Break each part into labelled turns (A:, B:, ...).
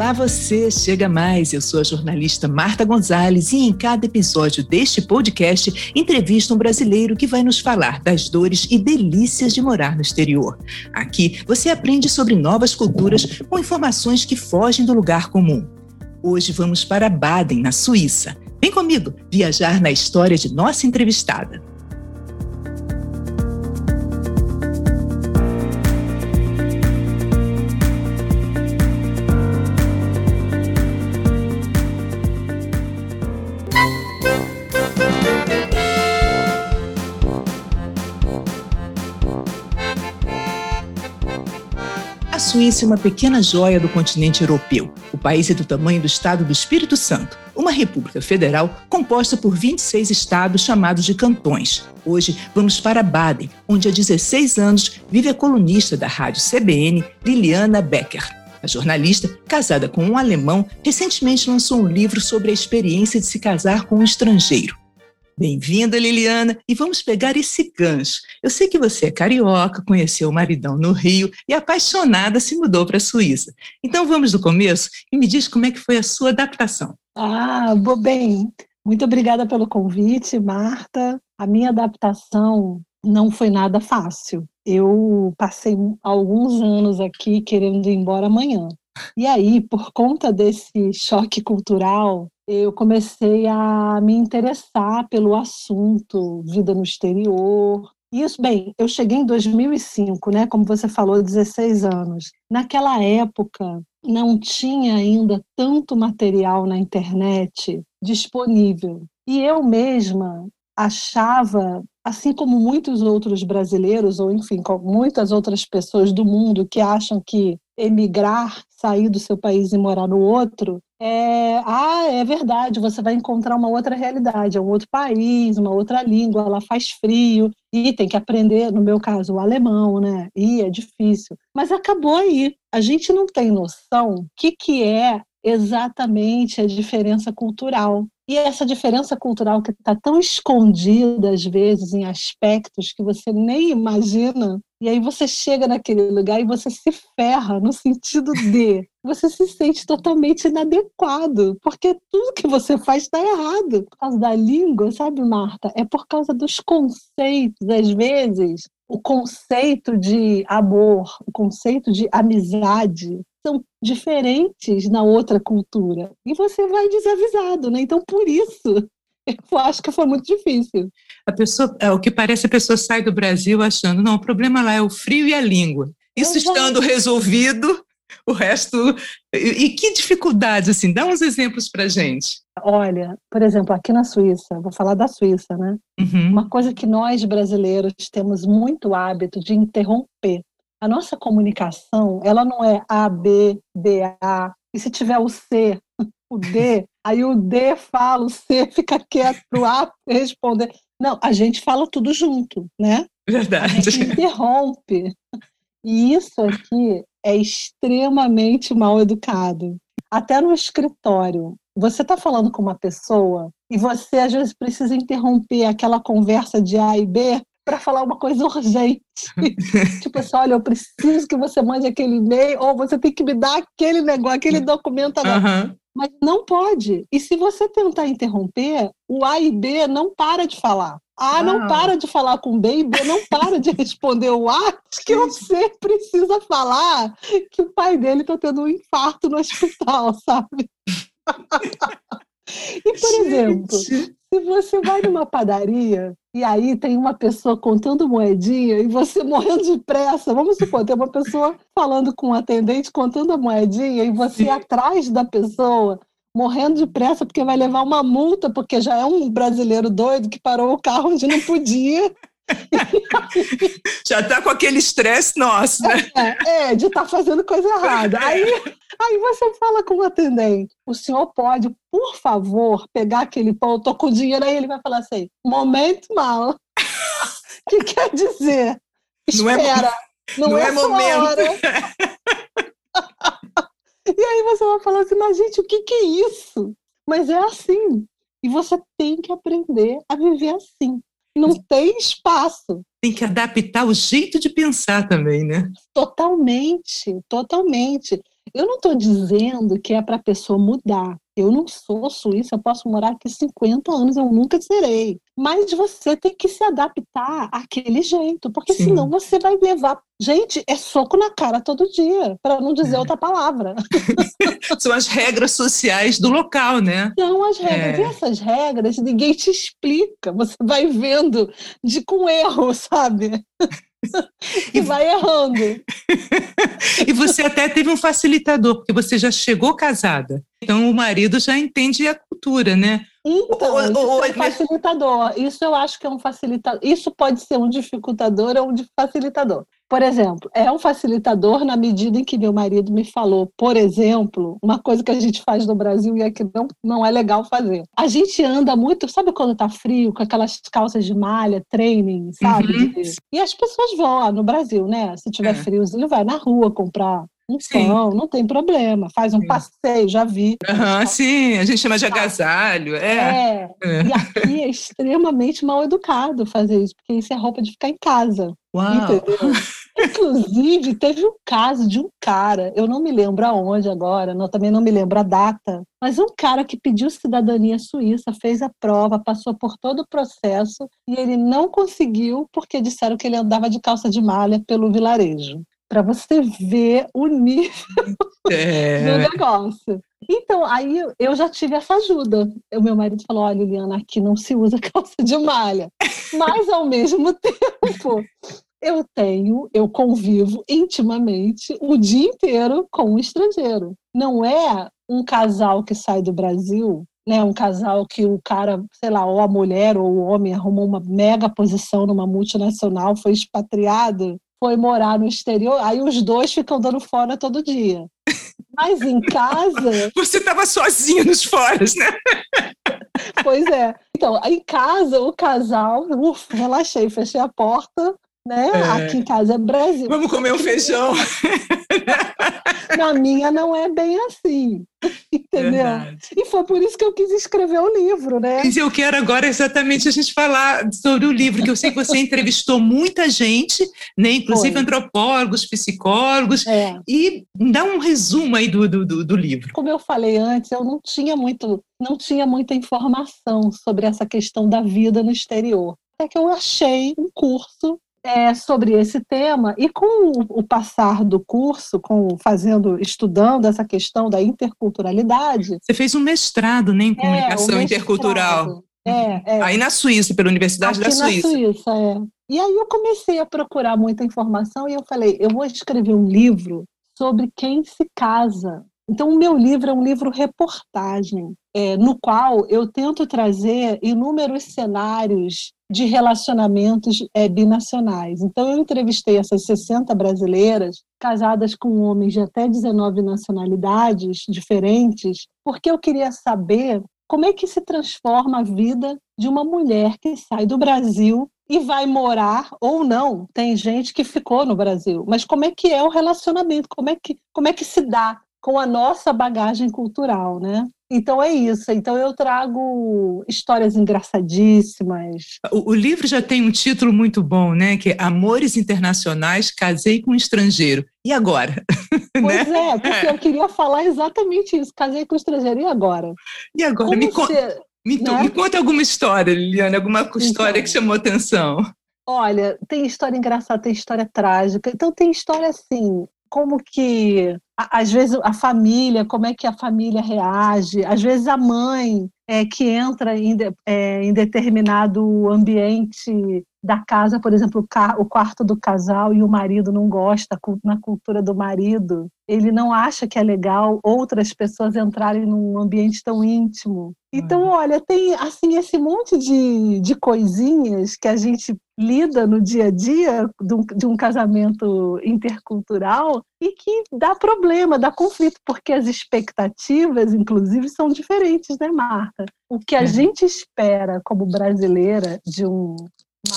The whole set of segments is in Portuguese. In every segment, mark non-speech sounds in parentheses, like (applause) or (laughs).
A: Olá você, chega mais. Eu sou a jornalista Marta Gonzalez e em cada episódio deste podcast entrevisto um brasileiro que vai nos falar das dores e delícias de morar no exterior. Aqui você aprende sobre novas culturas com informações que fogem do lugar comum. Hoje vamos para Baden, na Suíça. Vem comigo viajar na história de nossa entrevistada. É uma pequena joia do continente europeu. O país é do tamanho do estado do Espírito Santo, uma república federal composta por 26 estados chamados de cantões. Hoje vamos para Baden, onde há 16 anos vive a colunista da rádio CBN, Liliana Becker. A jornalista, casada com um alemão, recentemente lançou um livro sobre a experiência de se casar com um estrangeiro. Bem-vinda, Liliana, e vamos pegar esse gancho. Eu sei que você é carioca, conheceu o maridão no Rio e apaixonada se mudou para a Suíça. Então vamos do começo e me diz como é que foi a sua adaptação.
B: Ah, bem. Muito obrigada pelo convite, Marta. A minha adaptação não foi nada fácil. Eu passei alguns anos aqui querendo ir embora amanhã. E aí, por conta desse choque cultural, eu comecei a me interessar pelo assunto vida no exterior. Isso, bem, eu cheguei em 2005, né? Como você falou, 16 anos. Naquela época, não tinha ainda tanto material na internet disponível. E eu mesma achava, assim como muitos outros brasileiros, ou enfim, muitas outras pessoas do mundo que acham que emigrar, sair do seu país e morar no outro, é, ah, é verdade, você vai encontrar uma outra realidade, é um outro país, uma outra língua, ela faz frio e tem que aprender, no meu caso, o alemão, né? E é difícil. Mas acabou aí. A gente não tem noção o que, que é exatamente a diferença cultural. E essa diferença cultural que está tão escondida, às vezes, em aspectos que você nem imagina, e aí você chega naquele lugar e você se ferra no sentido de (laughs) você se sente totalmente inadequado, porque tudo que você faz está errado. Por causa da língua, sabe, Marta? É por causa dos conceitos, às vezes. O conceito de amor, o conceito de amizade, são diferentes na outra cultura. E você vai desavisado, né? Então, por isso, (laughs) eu acho que foi muito difícil.
A: A pessoa, é, o que parece, a pessoa sai do Brasil achando, não, o problema lá é o frio e a língua. Isso Exato. estando resolvido, o resto. E, que dificuldades, assim? Dá uns exemplos para gente.
B: Olha, por exemplo, aqui na Suíça, vou falar da Suíça, né? Uhum. Uma coisa que nós brasileiros temos muito hábito de interromper a nossa comunicação, ela não é A, B, B, A. E se tiver o C, o D, (laughs) aí o D fala, o C fica quieto, o A responder. Não, a gente fala tudo junto, né?
A: Verdade.
B: A gente interrompe. E isso aqui é extremamente mal educado. Até no escritório, você está falando com uma pessoa e você às vezes precisa interromper aquela conversa de A e B para falar uma coisa (laughs) urgente. (laughs) tipo assim, olha, eu preciso que você mande aquele e-mail, ou você tem que me dar aquele negócio, aquele documento agora. Uhum. Mas não pode. E se você tentar interromper, o A e B não para de falar. A não para de falar com B e B não para de responder o A, que o C precisa falar que o pai dele está tendo um infarto no hospital, (laughs) sabe? e, por Gente. exemplo, se você vai numa padaria e aí tem uma pessoa contando moedinha e você (laughs) morrendo de pressa, vamos supor, tem uma pessoa falando com um atendente contando a moedinha e você Sim. atrás da pessoa morrendo de pressa porque vai levar uma multa porque já é um brasileiro doido que parou o carro onde não podia. (laughs)
A: Já está com aquele estresse nosso, né?
B: É, é de estar tá fazendo coisa errada. Aí, aí você fala com o atendente: o senhor pode, por favor, pegar aquele pão? Eu tô com dinheiro aí. Ele vai falar assim: momento mal. O (laughs) que quer dizer? Espera, não é, não, não é, é momento. (laughs) e aí você vai falar assim: mas gente, o que, que é isso? Mas é assim. E você tem que aprender a viver assim não tem espaço.
A: Tem que adaptar o jeito de pensar também, né?
B: Totalmente, totalmente. Eu não estou dizendo que é para a pessoa mudar. Eu não sou suíça, eu posso morar aqui 50 anos, eu nunca serei. Mas você tem que se adaptar àquele jeito, porque Sim. senão você vai levar. Gente, é soco na cara todo dia, para não dizer é. outra palavra. (laughs)
A: São as regras sociais do local, né?
B: São as regras. É. E essas regras ninguém te explica. Você vai vendo de com erro, sabe? e vai errando. (laughs)
A: e você até teve um facilitador, porque você já chegou casada. Então o marido já entende a cultura, né?
B: Então, o, o, isso é um facilitador. Isso eu acho que é um facilitador. Isso pode ser um dificultador ou um facilitador. Por exemplo, é um facilitador na medida em que meu marido me falou, por exemplo, uma coisa que a gente faz no Brasil e é que não, não é legal fazer. A gente anda muito, sabe quando tá frio, com aquelas calças de malha, training, sabe? Uhum. E as pessoas vão lá no Brasil, né? Se tiver é. friozinho, vai na rua comprar então, sim. não tem problema, faz um sim. passeio, já vi.
A: Uhum, sim, a gente chama de agasalho. É.
B: é. é. E aqui é extremamente mal educado fazer isso, porque isso é roupa de ficar em casa. Uau. Entendeu? Inclusive, teve um caso de um cara, eu não me lembro aonde agora, não, também não me lembro a data, mas um cara que pediu cidadania suíça, fez a prova, passou por todo o processo e ele não conseguiu porque disseram que ele andava de calça de malha pelo vilarejo para você ver o nível (laughs) é. do negócio. Então, aí eu já tive essa ajuda. O meu marido falou: olha, Liliana, aqui não se usa (laughs) calça de malha. Mas, ao mesmo (laughs) tempo, eu tenho, eu convivo intimamente o dia inteiro com um estrangeiro. Não é um casal que sai do Brasil né, um casal que o cara, sei lá, ou a mulher ou o homem arrumou uma mega posição numa multinacional, foi expatriado foi morar no exterior, aí os dois ficam dando fora todo dia. Mas em casa. (laughs)
A: Você estava sozinho nos foras, né?
B: Pois é. Então, em casa, o casal, ufa, relaxei, fechei a porta, né? É. Aqui em casa é Brasil.
A: Vamos comer um feijão. (laughs)
B: Na minha não é bem assim. (laughs) Entendeu? Verdade. E foi por isso que eu quis escrever o livro, né?
A: Mas eu quero agora exatamente a gente falar sobre o livro, que eu sei que você (laughs) entrevistou muita gente, né? inclusive foi. antropólogos, psicólogos, é. e dá um resumo aí do, do, do livro.
B: Como eu falei antes, eu não tinha muito, não tinha muita informação sobre essa questão da vida no exterior. Até que eu achei um curso é, sobre esse tema e com o, passar do curso, com fazendo, estudando essa questão da interculturalidade.
A: Você fez um mestrado né, em é, comunicação é, intercultural.
B: É, é.
A: Aí na Suíça, pela Universidade
B: Aqui
A: da Suíça.
B: Na Suíça, é. E aí eu comecei a procurar muita informação e eu falei, eu vou escrever um livro sobre quem se casa. Então, o meu livro é um livro reportagem, é, no qual eu tento trazer inúmeros cenários de relacionamentos é, binacionais. Então, eu entrevistei essas 60 brasileiras casadas com homens de até 19 nacionalidades diferentes, porque eu queria saber como é que se transforma a vida de uma mulher que sai do Brasil e vai morar ou não. Tem gente que ficou no Brasil, mas como é que é o relacionamento? Como é que, como é que se dá com a nossa bagagem cultural, né? Então é isso. Então eu trago histórias engraçadíssimas.
A: O, o, livro já tem um título muito bom, né? Que é Amores Internacionais, Casei com um Estrangeiro. E agora? (laughs)
B: Pois né? é, porque eu queria falar exatamente isso. Casei com um estrangeiro. E agora?
A: E agora? me, você, me, né? me, conta alguma história, Liliana, alguma história então, que chamou atenção.
B: Olha, tem história engraçada, tem história trágica. Então tem história assim, como que às vezes a família, como é que a família reage, às vezes a mãe é, que entra em, é, em determinado ambiente da casa, por exemplo, o quarto do casal e o marido não gosta, na cultura do marido, ele não acha que é legal outras pessoas entrarem num ambiente tão íntimo. Então, olha, tem assim esse monte de, de coisinhas que a gente lida no dia a dia de um, casamento intercultural e que dá problema, dá conflito, porque as expectativas, inclusive, são diferentes, né, Marta? O que a é. gente espera como brasileira de um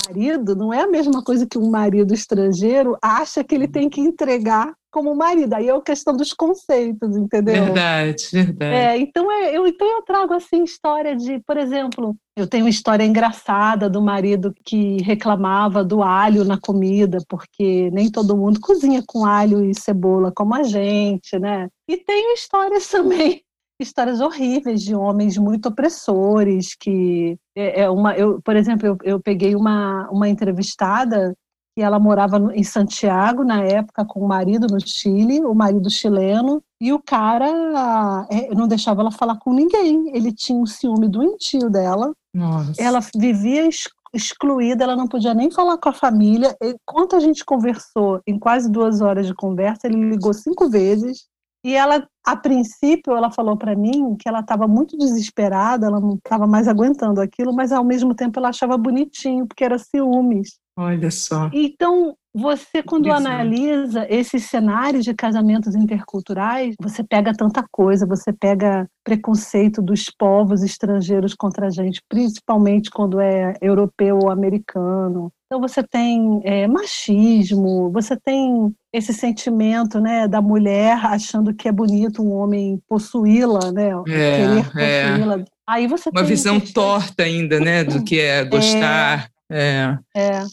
B: marido não é a mesma coisa que um marido estrangeiro acha que ele tem que entregar como marido. Aí é a questão dos conceitos, entendeu?
A: Verdade, verdade.
B: É, então, é, eu, então eu trago assim história de, por exemplo, eu tenho uma história engraçada do marido que reclamava do alho na comida, porque nem todo mundo cozinha com alho e cebola como a gente, né? E tenho histórias (laughs) também histórias horríveis de homens muito opressores que é, é uma eu por exemplo eu, eu peguei uma uma entrevistada que ela morava em Santiago na época com o marido no Chile, o marido chileno, e o cara é, não deixava ela falar com ninguém. Ele tinha um ciúme doentio dela.
A: Nossa.
B: Ela vivia excluída, ela não podia nem falar com a família. Enquanto a gente conversou, em quase duas horas de conversa, ele ligou cinco vezes. E ela, a princípio, ela falou para mim que ela estava muito desesperada, ela não estava mais aguentando aquilo, mas ao mesmo tempo ela achava bonitinho, porque era ciúmes.
A: Olha só.
B: Então, você, quando Exato. analisa esses cenários de casamentos interculturais, você pega tanta coisa, você pega preconceito dos povos estrangeiros contra a gente, principalmente quando é europeu ou americano. Então, você tem é, machismo, você tem esse sentimento né, da mulher achando que é bonito um homem possuí-la, né?
A: É, querer é. possuí-la. Aí você Uma visão torta ainda, né, do que é gostar.
B: É. é.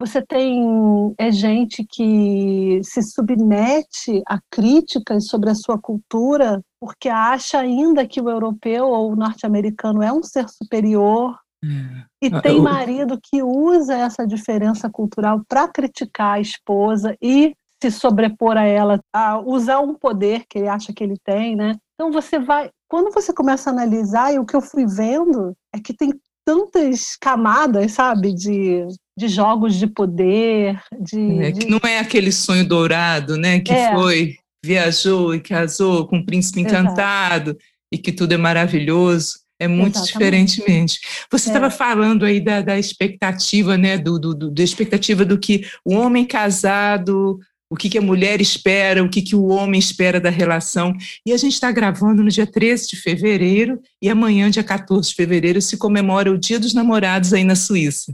B: Você tem é, gente que se submete a críticas sobre a sua cultura porque acha ainda que o europeu ou o norte-americano é um ser superior. É. E ah, tem marido que usa essa diferença cultural para criticar a esposa e se sobrepor a ela, a usar um poder que ele acha que ele tem, né? Então você vai, quando você começa a analisar, e o que eu fui vendo é que tem tantas camadas, sabe, de, de jogos de poder, de,
A: é,
B: de...
A: que não é aquele sonho dourado, né, que é. foi, viajou e casou com um príncipe encantado Exato. e que tudo é maravilhoso. É muito Exatamente. diferentemente. Você estava é. falando aí da, da expectativa, né? Do, do, do, da expectativa do que o homem casado o que, que a mulher espera, o que, que o homem espera da relação. E a gente está gravando no dia 13 de fevereiro e amanhã, dia 14 de fevereiro, se comemora o Dia dos Namorados aí na Suíça.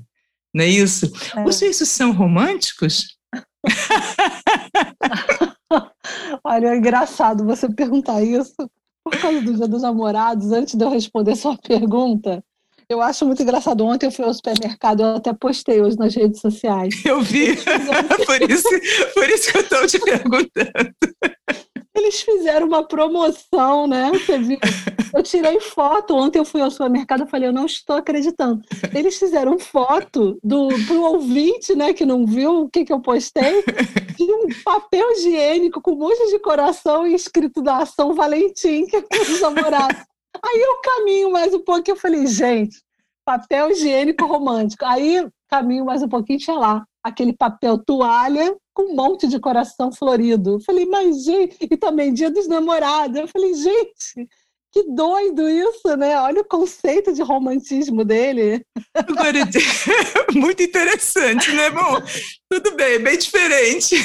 A: Não é isso? É. Os suíços são românticos? (laughs)
B: Olha, é engraçado você perguntar isso por causa do Dia dos Namorados, antes de eu responder sua pergunta. Eu acho muito engraçado. Ontem eu fui ao supermercado, eu até postei hoje nas redes sociais.
A: Eu vi. (laughs) por, isso, por isso que eu estou te perguntando.
B: Eles fizeram uma promoção, né? Você viu? Eu tirei foto. Ontem eu fui ao supermercado e falei, eu não estou acreditando. Eles fizeram foto do pro ouvinte, né, que não viu o que, que eu postei, de um papel higiênico com um monte de coração e escrito da Ação Valentim, que é os namorados. Aí eu caminho mais um pouco eu falei, gente, papel higiênico romântico. Aí caminho mais um pouquinho, tinha lá aquele papel toalha com um monte de coração florido. Eu falei, mas gente, e também dia dos namorados. Eu falei, gente, que doido isso, né? Olha o conceito de romantismo dele.
A: Agora, (laughs) muito interessante, né? Bom, tudo bem, bem diferente.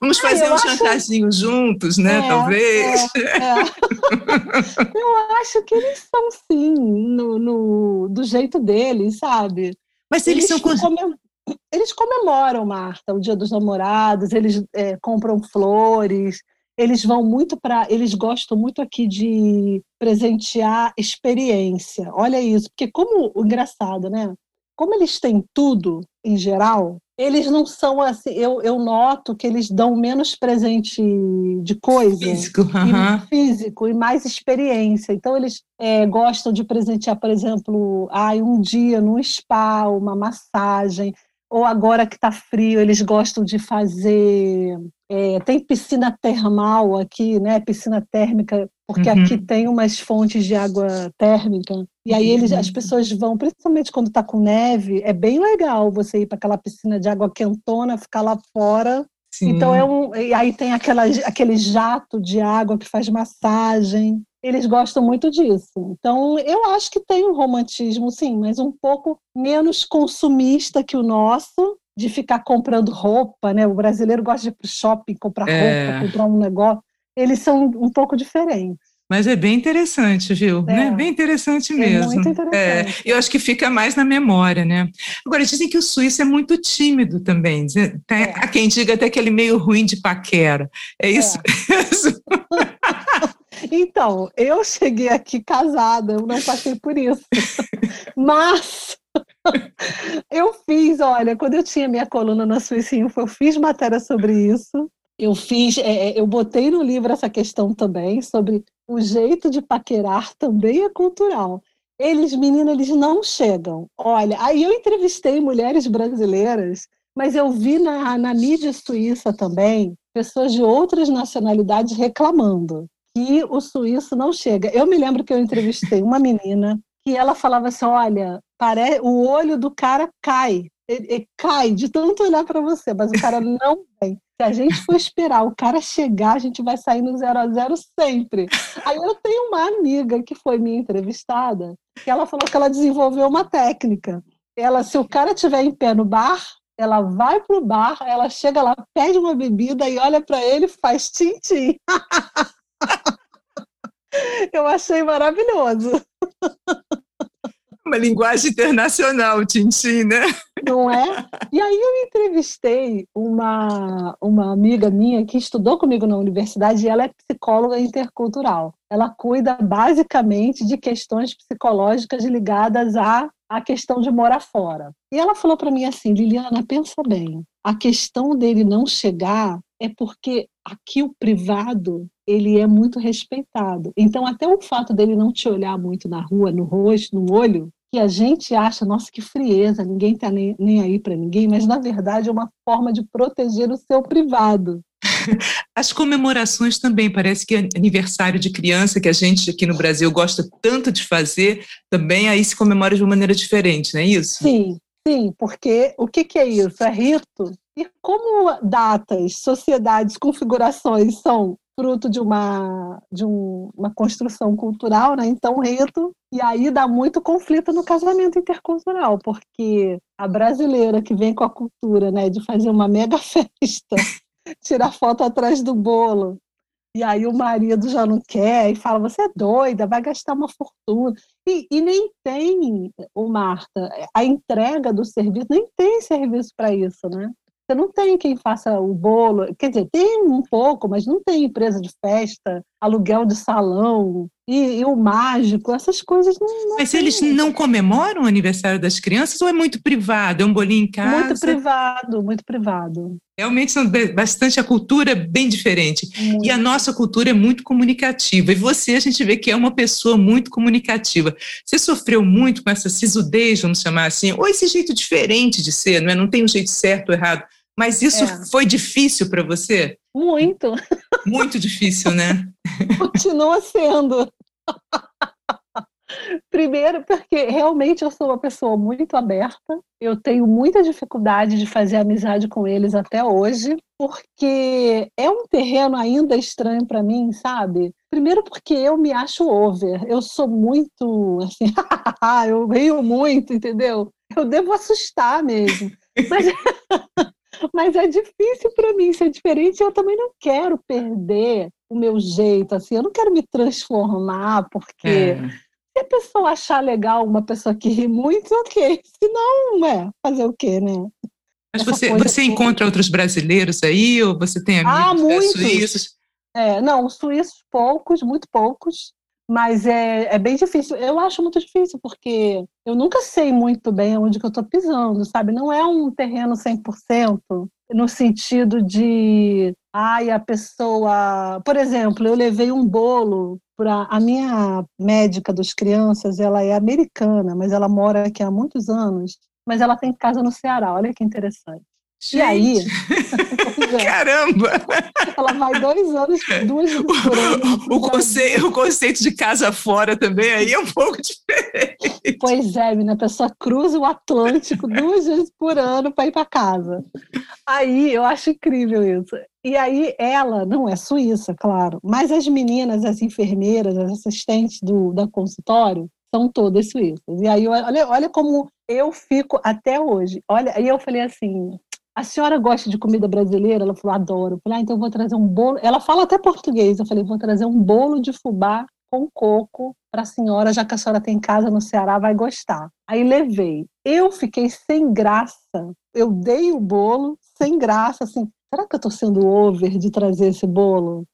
A: Vamos ah, fazer um acho... juntos, né? É, Talvez. É, é. (laughs)
B: eu acho que eles são, sim, no, no, do jeito deles, sabe?
A: Mas eles, eles são. Comem...
B: Eles comemoram, Marta, o Dia dos Namorados, eles é, compram flores eles vão muito para. Eles gostam muito aqui de presentear experiência. Olha isso, porque como engraçado, né? Como eles têm tudo em geral, eles não são assim. Eu, eu noto que eles dão menos presente de coisa.
A: Físico,
B: e, físico e mais experiência. Então, eles é, gostam de presentear, por exemplo, ah, um dia num spa, uma massagem ou agora que está frio, eles gostam de fazer. É, tem piscina termal aqui, né? Piscina térmica, porque uhum. aqui tem umas fontes de água térmica. E aí eles, as uhum. pessoas vão, principalmente quando está com neve, é bem legal você ir para aquela piscina de água quentona, ficar lá fora. Sim. Então é um. E aí tem aquela, aquele jato de água que faz massagem eles gostam muito disso. Então, eu acho que tem um romantismo, sim, mas um pouco menos consumista que o nosso, de ficar comprando roupa, né? O brasileiro gosta de ir para o shopping, comprar é. roupa, comprar um negócio. Eles são um pouco diferentes.
A: Mas é bem interessante, viu? É. Né? Bem interessante mesmo.
B: É muito interessante.
A: É, eu acho que fica mais na memória, né? Agora, dizem que o suíço é muito tímido também. Tem, é. Há quem diga até que ele é meio ruim de paquera. É isso é. mesmo? (laughs)
B: então, eu cheguei aqui casada, eu não passei por isso. (laughs) Mas eu fiz, olha, quando eu tinha minha coluna na Suíça eu fiz matéria sobre isso. Eu fiz, é, é, eu botei no livro essa questão também sobre o jeito de paquerar também é cultural. Eles, meninas, eles não chegam. Olha, aí eu entrevistei mulheres brasileiras, mas eu vi na, na mídia suíça também pessoas de outras nacionalidades reclamando que o suíço não chega. Eu me lembro que eu entrevistei uma menina que ela falava assim: olha, pare... o olho do cara cai, ele, cai de tanto olhar para você, mas o cara não vem. Se a gente for esperar o cara chegar, a gente vai sair no zero a zero sempre. Aí eu tenho uma amiga que foi minha entrevistada, que ela falou que ela desenvolveu uma técnica. Ela, se o cara estiver em pé no bar, ela vai pro bar, ela chega lá, pede uma bebida e olha para ele, faz tim-tim. (laughs) Eu achei maravilhoso.
A: Uma linguagem internacional, Tintin, né?
B: Não é? E aí eu entrevistei uma, uma amiga minha que estudou comigo na universidade e ela é psicóloga intercultural. Ela cuida basicamente de questões psicológicas ligadas à, à questão de morar fora. E ela falou para mim assim, Liliana, pensa bem, a questão dele não chegar é porque aqui o privado ele é muito respeitado. Então, até o fato dele não te olhar muito na rua, no rosto, no olho, que a gente acha, nossa, que frieza, ninguém está nem, nem aí para ninguém, mas na verdade é uma forma de proteger o seu privado. (laughs)
A: As comemorações também, parece que aniversário de criança, que a gente aqui no Brasil gosta tanto de fazer, também aí se comemora de uma maneira diferente, não é isso?
B: Sim, sim, porque o que, que é isso? É rito. E como datas, sociedades, configurações são fruto de uma, de um, uma construção cultural, né? Então, rito, e aí dá muito conflito no casamento intercultural, porque a brasileira que vem com a cultura, né, de fazer uma mega (laughs) festa, tirar foto atrás do bolo, e aí o marido já não quer e fala: você é doida, vai gastar uma fortuna. E, e nem tem, o Marta, a entrega do serviço, nem tem serviço para isso, né? Você não tem quem faça o bolo, quer dizer, tem um pouco, mas não tem empresa de festa, aluguel de salão e, e o mágico, essas coisas não. não
A: mas tem. eles não comemoram o aniversário das crianças ou é muito privado? É um bolinho em casa?
B: Muito privado, muito privado.
A: Realmente são bastante a cultura é bem diferente. Muito. E a nossa cultura é muito comunicativa. E você, a gente vê que é uma pessoa muito comunicativa. Você sofreu muito com essa sisudez, vamos chamar assim, ou esse jeito diferente de ser, não é? Não tem um jeito certo ou errado. Mas isso é. foi difícil para você?
B: Muito.
A: Muito difícil, né? (laughs)
B: Continua sendo. Primeiro, porque realmente eu sou uma pessoa muito aberta. Eu tenho muita dificuldade de fazer amizade com eles até hoje, porque é um terreno ainda estranho para mim, sabe? Primeiro, porque eu me acho over. Eu sou muito assim, (laughs) eu rio muito, entendeu? Eu devo assustar mesmo. Mas (laughs) mas é difícil para mim ser diferente. Eu também não quero perder o meu jeito, assim. Eu não quero me transformar, porque é. se a pessoa achar legal uma pessoa que ri muito, ok. Se não, é fazer o quê, né?
A: Mas você, você encontra outros brasileiros aí, ou você tem amigos ah, muitos. suíços?
B: É, não, suíços poucos, muito poucos. Mas é, é bem difícil. Eu acho muito difícil, porque eu nunca sei muito bem onde que eu estou pisando, sabe? Não é um terreno 100%, no sentido de, ai, a pessoa... Por exemplo, eu levei um bolo para a minha médica dos crianças, ela é americana, mas ela mora aqui há muitos anos, mas ela tem casa no Ceará, olha que interessante.
A: Gente. E aí. (laughs) (laughs) Caramba!
B: Ela vai dois anos, duas vezes por ano.
A: O, conceito, o conceito de casa fora também aí é um pouco diferente.
B: Pois é, menina, a pessoa cruza o Atlântico duas vezes por ano para ir para casa. Aí eu acho incrível isso. E aí ela não é suíça, claro, mas as meninas, as enfermeiras, as assistentes do da consultório, são todas suíças. E aí olha, olha como eu fico até hoje. Olha, aí eu falei assim, a senhora gosta de comida brasileira? Ela falou, adoro. Eu falei, ah, então vou trazer um bolo. Ela fala até português. Eu falei, vou trazer um bolo de fubá com coco para a senhora, já que a senhora tem em casa no Ceará, vai gostar. Aí levei. Eu fiquei sem graça. Eu dei o bolo sem graça, assim. Será que eu estou sendo over de trazer esse bolo?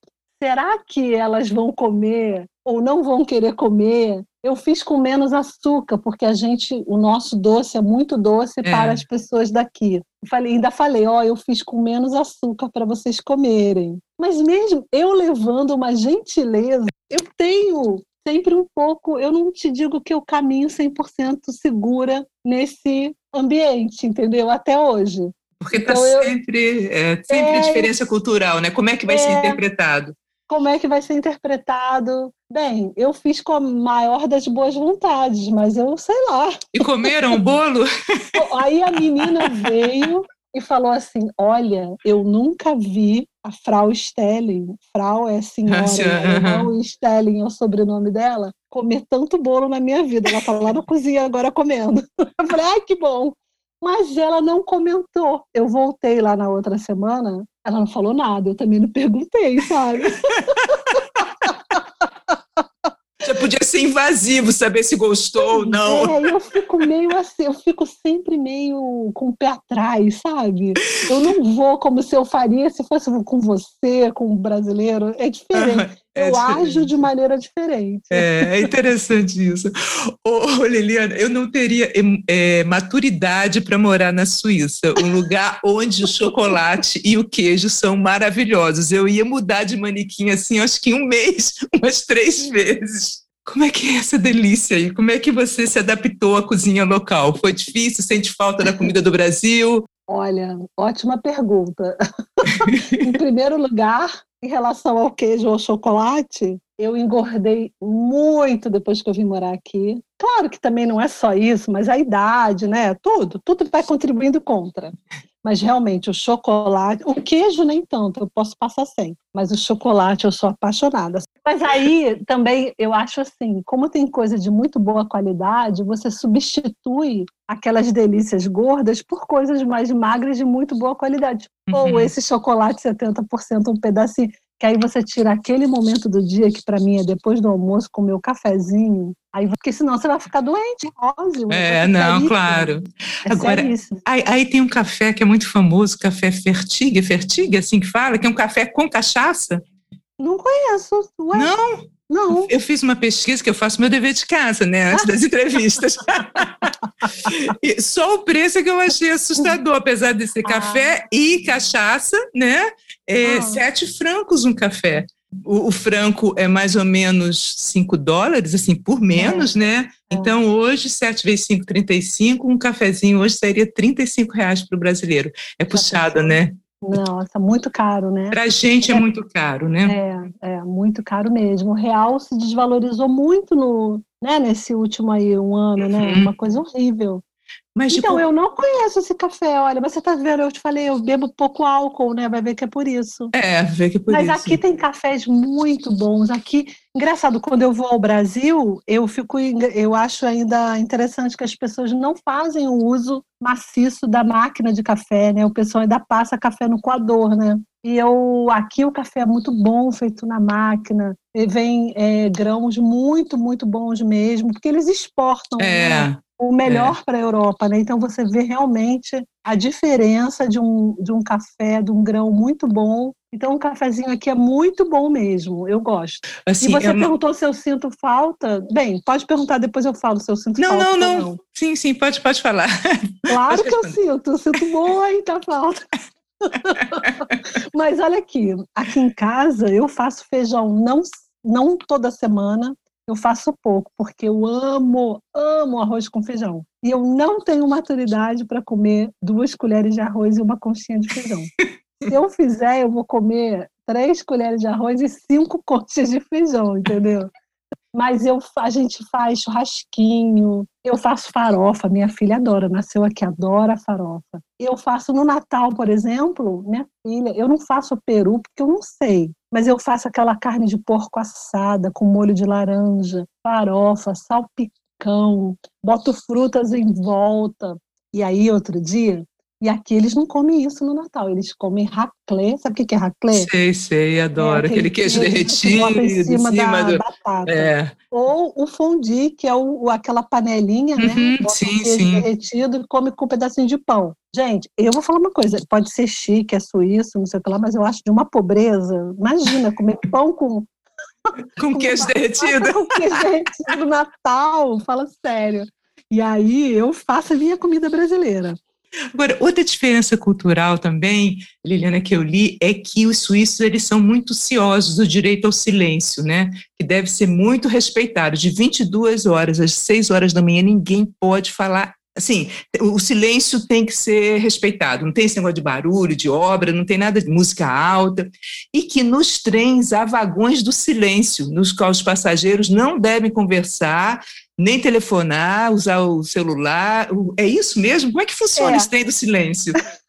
B: Será que elas vão comer ou não vão querer comer? Eu fiz com menos açúcar, porque a gente, o nosso doce é muito doce é. para as pessoas daqui. Eu falei, ainda falei, ó, eu fiz com menos açúcar para vocês comerem. Mas mesmo eu levando uma gentileza, eu tenho sempre um pouco, eu não te digo que eu caminho 100% segura nesse ambiente, entendeu? Até hoje.
A: Porque está então, sempre, é, sempre é, diferença cultural, né? Como é que vai é, ser interpretado?
B: Como é que vai ser interpretado? Bem, eu fiz com a maior das boas vontades, mas eu sei lá.
A: E comeram o bolo? (laughs)
B: Aí a menina veio e falou assim: Olha, eu nunca vi a Frau Stelling, Frau é senhora, (laughs) uhum. Stelling é o sobrenome dela, comer tanto bolo na minha vida. Ela estava lá na cozinha agora comendo. (laughs) Eu falei: Ai, que bom. Mas ela não comentou. Eu voltei lá na outra semana, ela não falou nada, eu também não perguntei, sabe?
A: Já podia ser invasivo, saber se gostou ou não.
B: É, eu fico meio assim, eu fico sempre meio com o pé atrás, sabe? Eu não vou como se eu faria se fosse com você, com um brasileiro. É diferente. É eu diferente. ajo de maneira diferente.
A: É, é interessante isso. Ô, Liliana, eu não teria é, maturidade para morar na Suíça, um lugar onde o chocolate e o queijo são maravilhosos. Eu ia mudar de manequim assim, acho que em um mês, (laughs) umas três vezes. Como é que é essa delícia aí? Como é que você se adaptou à cozinha local? Foi difícil? Sente falta da comida do Brasil?
B: Olha, ótima pergunta. (laughs) em primeiro lugar, em relação ao queijo ou chocolate, eu engordei muito depois que eu vim morar aqui. Claro que também não é só isso, mas a idade, né? Tudo, tudo vai contribuindo contra. Mas realmente o chocolate, o queijo nem tanto, eu posso passar sem, mas o chocolate eu sou apaixonada. Mas aí também eu acho assim, como tem coisa de muito boa qualidade, você substitui aquelas delícias gordas por coisas mais magras de muito boa qualidade. Uhum. Ou esse chocolate 70%, um pedacinho que aí você tira aquele momento do dia que para mim é depois do almoço com o meu cafezinho, aí porque senão você vai ficar doente, óbvio.
A: É, não, claro. É Agora, aí, aí, tem um café que é muito famoso, café Fertigue, Fertigue, assim que fala, que é um café com cachaça.
B: Não conheço.
A: Ué? Não? Não. Eu fiz uma pesquisa que eu faço meu dever de casa, né, antes das entrevistas. (laughs) e só o preço é que eu achei assustador, apesar de ser ah. café e cachaça, né? É, ah. Sete francos um café. O, o, franco é mais ou menos 5 dólares, assim, por menos, é. né? É. Então, hoje, 7 vezes 5, 35, um cafezinho hoje seria 35 reais para o brasileiro. É puxado, né?
B: Nossa, muito caro, né?
A: Para a gente é, é, muito caro,
B: né? É, é muito caro mesmo. O real se desvalorizou muito no, né, nesse último aí um ano, né? uhum. né? Uma coisa horrível. Mas, então, tipo... eu não conheço esse café, olha, mas você tá vendo, eu te falei, eu bebo pouco álcool, né? Vai ver que é por isso.
A: É, ver que é por
B: mas
A: isso.
B: Mas aqui tem cafés muito bons. Aqui, engraçado, quando eu vou ao Brasil, eu fico, eu acho ainda interessante que as pessoas não fazem o uso maciço da máquina de café, né? O pessoal ainda passa café no coador, né? E eu, aqui o café é muito bom, feito na máquina. E vem é, grãos muito, muito bons mesmo, porque eles exportam. É. Né? O melhor é. para a Europa, né? Então você vê realmente a diferença de um, de um café, de um grão muito bom. Então um cafezinho aqui é muito bom mesmo, eu gosto. Assim, e você é perguntou se eu sinto falta. Bem, pode perguntar, depois eu falo se eu sinto
A: não,
B: falta.
A: Não, não, não. Sim, sim, pode, pode falar.
B: Claro pode que eu sinto, eu sinto muita falta. (laughs) Mas olha aqui, aqui em casa eu faço feijão não, não toda semana, eu faço pouco, porque eu amo, amo arroz com feijão. E eu não tenho maturidade para comer duas colheres de arroz e uma conchinha de feijão. (laughs) Se eu fizer, eu vou comer três colheres de arroz e cinco (laughs) conchas de feijão, entendeu? Mas eu, a gente faz churrasquinho, eu faço farofa, minha filha adora, nasceu aqui, adora farofa. Eu faço no Natal, por exemplo, minha filha, eu não faço peru porque eu não sei, mas eu faço aquela carne de porco assada com molho de laranja, farofa, salpicão, boto frutas em volta. E aí, outro dia, E aqui eles não comem isso no Natal, eles comem raclé. Sabe o que é raclé?
A: Sei, sei, adoro. É aquele, aquele, queijo, derretido
B: em cima, em cima da do... batata. É. Ou o fondue, que é o, aquela panelinha, né?
A: uhum, né? Sim, queijo sim.
B: derretido e come com um pedacinho de pão. Gente, eu vou falar uma coisa, pode ser chique, é suíço, não sei o que lá, mas eu acho de uma pobreza. Imagina, comer pão com (laughs)
A: com (laughs) queijo derretido.
B: Com queijo derretido no Natal, fala sério. E aí eu faço a minha comida brasileira.
A: Agora, outra diferença cultural também, Liliana, que eu li, é que os suíços eles são muito ciosos do direito ao silêncio, né? Que deve ser muito respeitado. De 22 horas às 6 horas da manhã, ninguém pode falar assim, o silêncio tem que ser respeitado, não tem esse negócio de barulho, de obra, não tem nada de música alta, e que nos trens há vagões do silêncio, nos quais os passageiros não devem conversar, nem telefonar, usar o celular. É isso mesmo? Como é que funciona é. esse trem do silêncio? (laughs)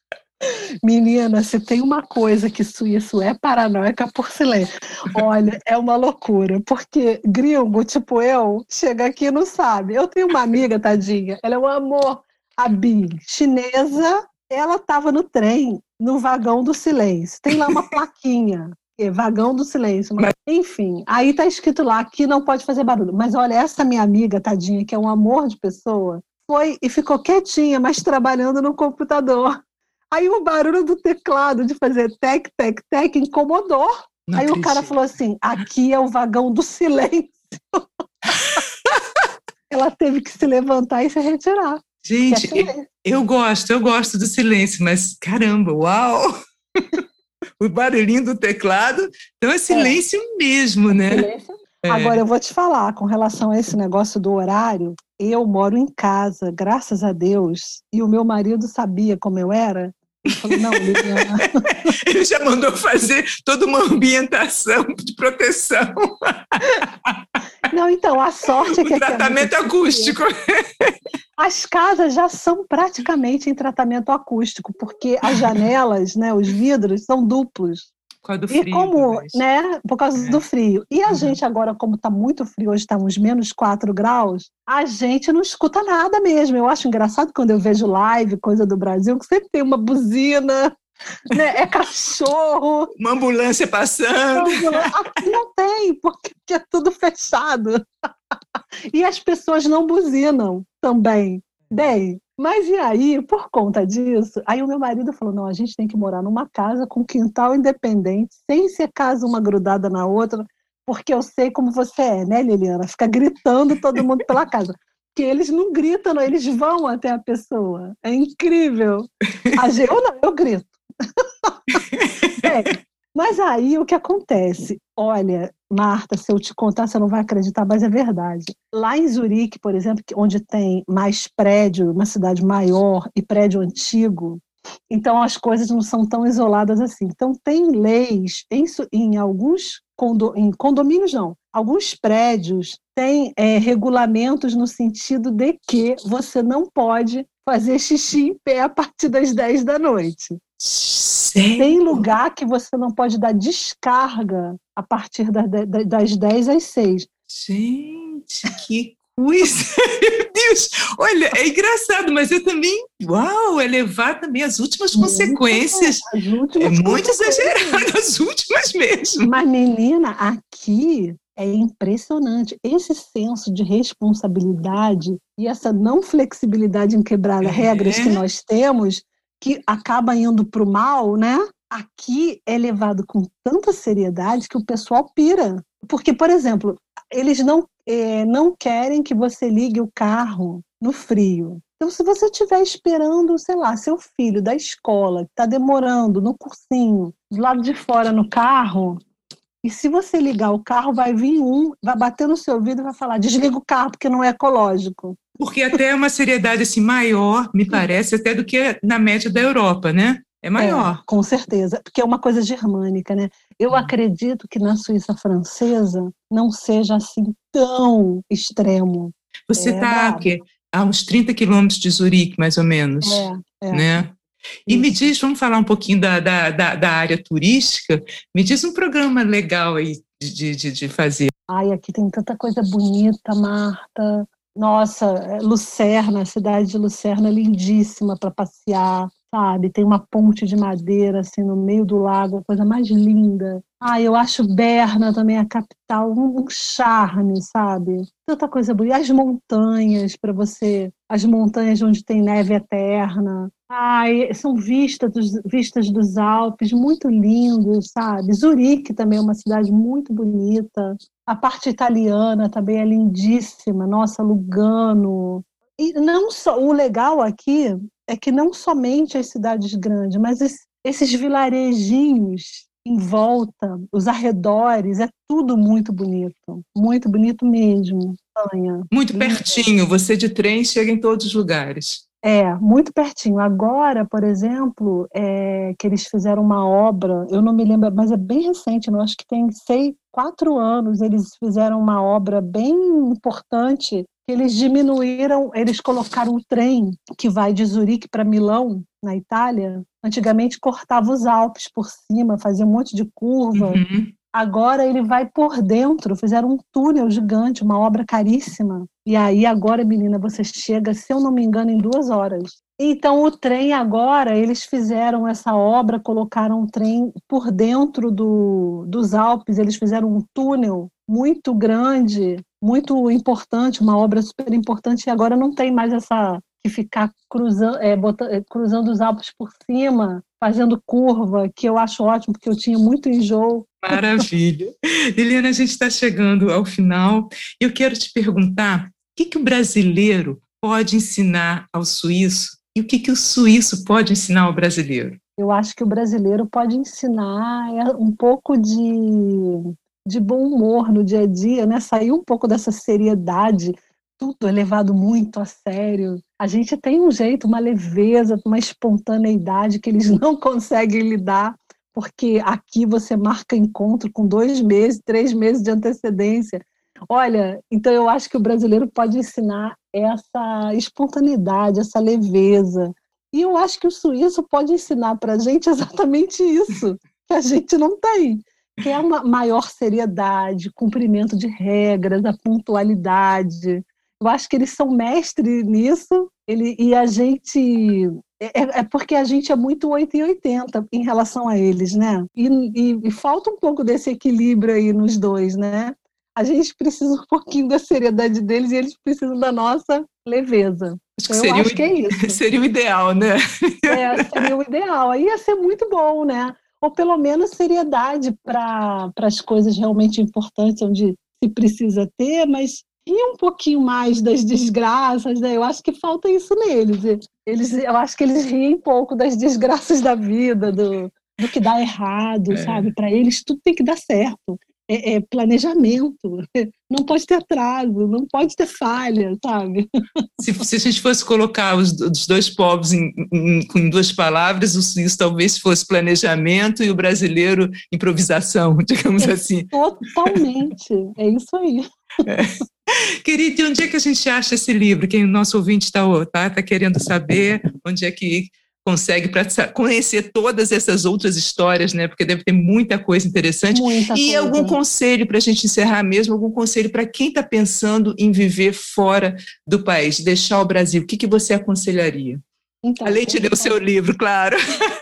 B: Menina, se tem uma coisa que suíço é paranoica por silêncio. Olha, é uma loucura, porque gringo, tipo eu, chega aqui e não sabe. Eu tenho uma amiga, tadinha, ela é um amor, a Bi, chinesa, ela estava no trem, no vagão do silêncio. Tem lá uma plaquinha, é vagão do silêncio. Mas, enfim, aí tá escrito lá que não pode fazer barulho. Mas olha, essa minha amiga, tadinha, que é um amor de pessoa, foi e ficou quietinha, mas trabalhando no computador. Aí o barulho do teclado de fazer tec, tec, tec incomodou. Não Aí acredito. o cara falou assim: aqui é o vagão do silêncio. (laughs) Ela teve que se levantar e se retirar.
A: Gente, eu, eu gosto, eu gosto do silêncio, mas caramba, uau! (laughs) o barulhinho do teclado, então é silêncio é. mesmo, né? Silêncio.
B: É. Agora eu vou te falar, com relação a esse negócio do horário, eu moro em casa, graças a Deus, e o meu marido sabia como eu era. Ele falou, não, Liliana. (laughs)
A: Ele já mandou fazer toda uma ambientação de proteção.
B: Não, então, a sorte é que.
A: O tratamento é acústico.
B: As casas já são praticamente em tratamento acústico, porque as janelas, né, os vidros, são duplos.
A: Por causa do frio.
B: E como, né, por causa é. do frio. E a uhum. gente agora, como está muito frio, hoje está uns menos 4 graus, a gente não escuta nada mesmo. Eu acho engraçado quando eu vejo live, coisa do Brasil, que sempre tem uma buzina, né? É cachorro. (laughs)
A: Uma ambulância passando.
B: Aqui não tem, porque é tudo fechado. (laughs) E as pessoas não buzinam também. Bem, mas e aí, por conta disso, aí o meu marido falou: não, a gente tem que morar numa casa com quintal independente, sem ser casa uma grudada na outra, porque eu sei como você é, né, Liliana? Fica gritando todo mundo pela casa. Que eles não gritam, eles vão até a pessoa. É incrível. A gente, eu não, eu grito. (laughs) é, mas aí o que acontece? Olha, Marta, se eu te contar, você não vai acreditar, mas é verdade. Lá em Zurique, por exemplo, onde tem mais prédio, uma cidade maior e prédio antigo, então as coisas não são tão isoladas assim. Então tem leis em, em alguns condo, em condomínios não, alguns prédios têm é, regulamentos no sentido de que você não pode fazer xixi em pé a partir das 10 da noite.
A: Sério?
B: Tem lugar que você não pode dar descarga a partir das, das 10 às 6.
A: Gente, que coisa! Meu Deus! Olha, é engraçado, mas eu também. Uau, é levar também as últimas muito consequências. É, as últimas é muito exagerado, as últimas mesmo.
B: Mas, menina, aqui é impressionante. Esse senso de responsabilidade e essa não flexibilidade em quebrar é. regras que nós temos que acaba indo para o mal, né? Aqui é levado com tanta seriedade que o pessoal pira. Porque, por exemplo, eles não, é, não querem que você ligue o carro no frio. Então, se você estiver esperando, sei lá, seu filho da escola, que está demorando no cursinho, do lado de fora no carro, e se você ligar o carro, vai vir um, vai bater no seu ouvido e vai falar: desliga o carro porque não é ecológico.
A: Porque até é uma seriedade assim maior, me parece, até do que na média da Europa, né? É maior.
B: É, com certeza, porque é uma coisa germânica, né? Eu acredito que na Suíça francesa não seja assim tão extremo.
A: Você está é, a uns 30 quilômetros de Zurique, mais ou menos, é, é. né? E Isso. me diz, vamos falar um pouquinho da, da, da, da, área turística, me diz um programa legal aí de, de, de fazer.
B: Ai, aqui tem tanta coisa bonita, Marta. Nossa, é, Lucerna, a cidade de Lucerna, lindíssima para passear. sabe? Tem uma ponte de madeira assim no meio do lago, coisa mais linda. Ah, eu acho Berna também a capital um, um charme, sabe? Tanta coisa bonita. As montanhas para você, as montanhas onde tem neve eterna. Ai, são vistas dos, vistas dos Alpes, muito lindo, sabe? Zurique também é uma cidade muito bonita. A parte italiana também é lindíssima. Nossa, Lugano. E não só o legal aqui é que não somente as cidades grandes, mas esses vilarejinhos em volta, os arredores, é tudo muito bonito, muito bonito mesmo.
A: Muito pertinho, você de trem chega em todos os lugares.
B: É, muito pertinho. Agora, por exemplo, é, que eles fizeram uma obra, eu não me lembro, mas é bem recente, não acho que tem sei, quatro anos, eles fizeram uma obra bem importante eles diminuíram, eles colocaram um trem que vai de Zurique para Milão, na Itália. Antigamente cortava os Alpes por cima, fazia um monte de curva. Uhum. Agora ele vai por dentro, fizeram um túnel gigante, uma obra caríssima. E aí agora, menina, você chega, se eu não me engano, em duas horas. Então o trem agora, eles fizeram essa obra, colocaram um trem por dentro do, dos Alpes, eles fizeram um túnel muito grande, muito importante, uma obra super importante, e agora não tem mais essa que ficar cruzando, é, botando, é, cruzando os Alpes por cima, fazendo curva, que eu acho ótimo, porque eu tinha muito enjoo.
A: Maravilha. Liliana, a gente está chegando ao final. Eu quero te perguntar, o que, que o brasileiro pode ensinar ao suíço e o que, que o suíço pode ensinar ao brasileiro?
B: Eu acho que o brasileiro pode ensinar é, um pouco de de bom humor no dia a dia, né? Sair um pouco dessa seriedade, tudo é levado muito a sério. A gente tem um jeito, uma leveza, uma espontaneidade que eles (laughs) não conseguem lidar, porque aqui você marca encontro com dois meses, três meses de antecedência. Olha, então eu acho que o brasileiro pode ensinar essa espontaneidade, essa leveza. E eu acho que o suíço pode ensinar para a gente (laughs) exatamente isso, que a gente não tem que é uma maior seriedade, cumprimento de regras, a pontualidade. Eu acho que eles são mestres nisso, ele, e a gente. É, é, é porque a gente é muito 8 e 80 em relação a eles, né? E, e, e falta um pouco desse equilíbrio aí nos dois, né? A gente precisa um (laughs) pouquinho da seriedade deles e eles precisam da nossa leveza.
A: Acho então, seria, acho o, que é isso. (laughs) seria o ideal, né?
B: É, seria o ideal. Aí ia ser muito bom, né? ou pelo menos seriedade para as coisas realmente importantes, onde se precisa ter, mas e um pouquinho mais das desgraças, né? Eu acho que falta isso neles. Eles, eu acho que eles riem um pouco das desgraças da vida, do, do que dá errado, é. sabe? Para eles tudo tem que dar certo é, é, planejamento, (laughs) não pode ter atraso, não pode ter falha, sabe?
A: Se, se a gente fosse colocar os, os dois povos em, em, em, duas palavras, o suíço talvez fosse planejamento e o brasileiro improvisação, (laughs) digamos
B: é,
A: assim.
B: Totalmente, é isso aí. É.
A: Querido, e onde é que a gente acha esse livro? Quem o nosso ouvinte está tá, tá querendo saber onde é que consegue para conhecer todas essas outras histórias, né? Porque deve ter muita coisa interessante. Muita e coisa. algum conselho para a gente encerrar mesmo, algum conselho para quem está pensando em viver fora do país, deixar o Brasil, o que, que você aconselharia? Então, Além de ler o seu livro, claro. (laughs)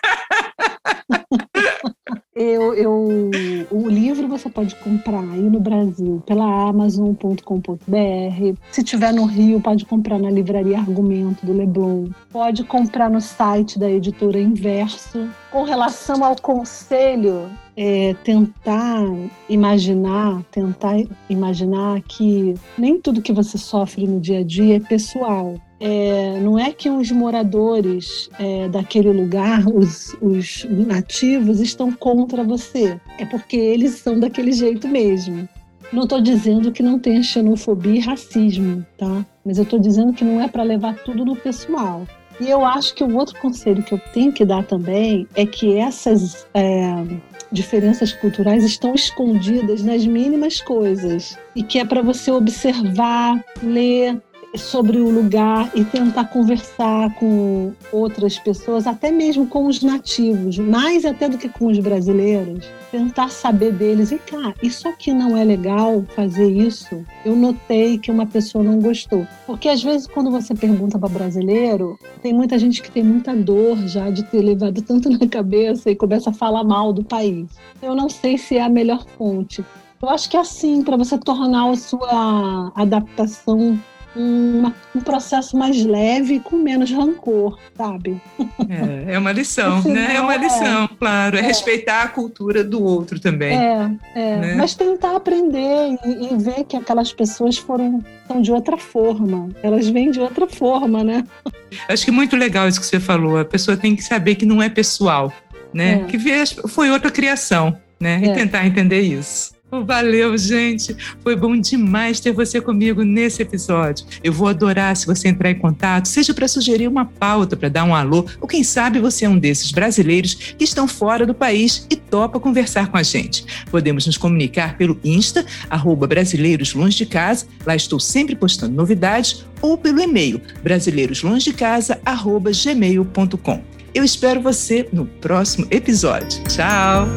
B: Eu, eu, o livro você pode comprar aí no Brasil pela Amazon.com.br. Se tiver no Rio, pode comprar na livraria Argumento do Leblon. Pode comprar no site da editora Inverso. Com relação ao conselho, é tentar imaginar, tentar imaginar que nem tudo que você sofre no dia a dia é pessoal é, não é que os moradores é, daquele lugar, os, os nativos, estão contra você. É porque eles são daquele jeito mesmo. Não estou dizendo que não tenha xenofobia e racismo, tá? Mas eu estou dizendo que não é para levar tudo no pessoal. E eu acho que o outro conselho que eu tenho que dar também é que essas é, diferenças culturais estão escondidas nas mínimas coisas e que é para você observar, ler, sobre o lugar e tentar conversar com outras pessoas, até mesmo com os nativos, mais até do que com os brasileiros, tentar saber deles e cá, isso aqui não é legal fazer isso. Eu notei que uma pessoa não gostou, porque às vezes quando você pergunta para brasileiro, tem muita gente que tem muita dor já de ter levado (laughs) tanto na cabeça e começa a falar mal do país. Eu não sei se é a melhor fonte. Eu acho que é assim, para você tornar a sua adaptação uma, um processo mais leve com menos rancor, sabe?
A: É, é uma lição, né? É uma é. lição, claro. É, é, respeitar a cultura do outro também.
B: É, é. Né? Mas tentar aprender e, e, ver que aquelas pessoas foram são de outra forma. Elas vêm de outra forma, né?
A: Acho que é muito legal isso que você falou. A pessoa tem que saber que não é pessoal, né? É. Que foi outra criação, né? E é. tentar entender isso. Valeu, gente. Foi bom demais ter você comigo nesse episódio. Eu vou adorar se você entrar em contato, seja para sugerir uma pauta, para dar um alô, ou quem sabe você é um desses brasileiros que estão fora do país e topa conversar com a gente. Podemos nos comunicar pelo Insta, arroba Brasileiros Longe de Casa, lá estou sempre postando novidades, ou pelo e-mail brasileiroslongedecasa.gmail.com. Eu espero você no próximo episódio. Tchau!